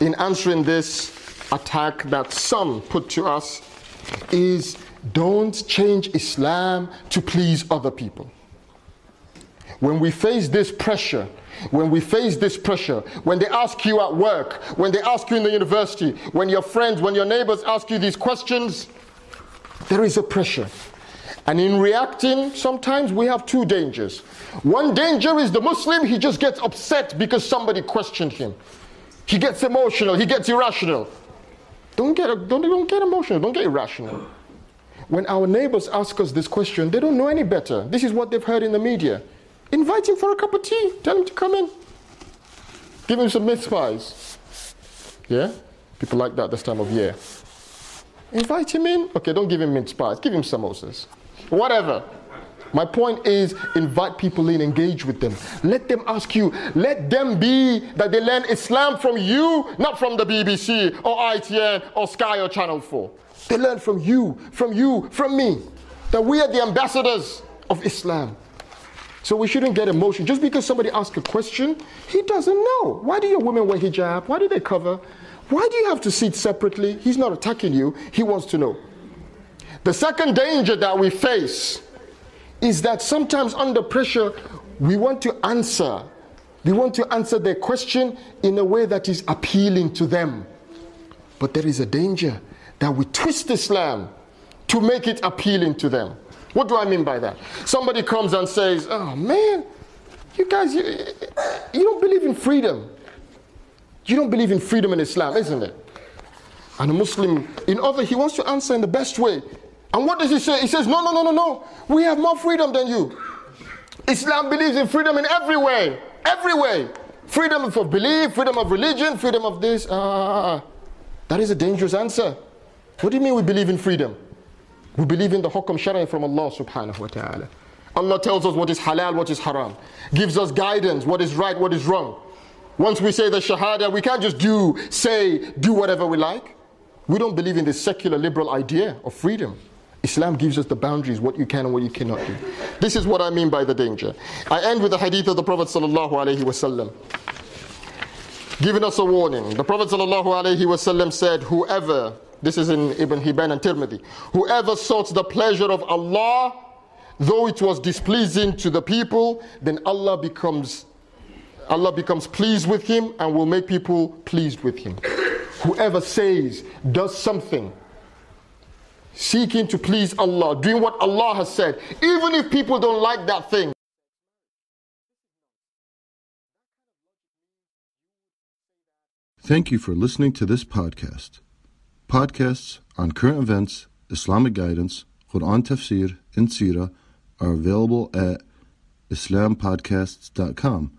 in answering this attack that some put to us is don't change Islam to please other people. When we face this pressure, when we face this pressure, when they ask you at work, when they ask you in the university, when your friends, when your neighbors ask you these questions, there is a pressure. And in reacting, sometimes we have two dangers. One danger is the Muslim, he just gets upset because somebody questioned him. He gets emotional, he gets irrational. Don't get, don't, don't get emotional, don't get irrational. When our neighbors ask us this question, they don't know any better. This is what they've heard in the media. Invite him for a cup of tea. Tell him to come in. Give him some mince pies. Yeah? People like that this time of year. Invite him in. Okay, don't give him mince pies. Give him samosas. Whatever. My point is invite people in, engage with them. Let them ask you. Let them be that they learn Islam from you, not from the BBC or ITN or Sky or Channel 4. They learn from you, from you, from me. That we are the ambassadors of Islam. So we shouldn't get emotional. Just because somebody asks a question, he doesn't know. Why do your women wear hijab? Why do they cover? Why do you have to sit separately? He's not attacking you, he wants to know. The second danger that we face is that sometimes under pressure, we want to answer. We want to answer their question in a way that is appealing to them. But there is a danger that we twist Islam to make it appealing to them. What do I mean by that? Somebody comes and says, Oh man, you guys, you, you don't believe in freedom. You don't believe in freedom in Islam, isn't it? And a Muslim, in other, he wants to answer in the best way. And what does he say? He says, No, no, no, no, no. We have more freedom than you. Islam believes in freedom in every way. Every way. Freedom of belief, freedom of religion, freedom of this. Uh, that is a dangerous answer. What do you mean we believe in freedom? We believe in the hukam shari from Allah subhanahu wa ta'ala. Allah tells us what is halal, what is haram. Gives us guidance, what is right, what is wrong. Once we say the shahada, we can't just do, say, do whatever we like. We don't believe in this secular liberal idea of freedom. Islam gives us the boundaries, what you can and what you cannot do. This is what I mean by the danger. I end with the hadith of the Prophet sallallahu alaihi wasallam, giving us a warning. The Prophet sallallahu alaihi wasallam said, "Whoever this is in Ibn Hibban and Tirmidhi, whoever sought the pleasure of Allah, though it was displeasing to the people, then Allah becomes Allah becomes pleased with him and will make people pleased with him. Whoever says, does something seeking to please Allah, doing what Allah has said, even if people don't like that thing. Thank you for listening to this podcast. Podcasts on current events, Islamic guidance, Quran tafsir, and seerah are available at islampodcasts.com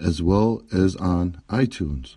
as well as on iTunes.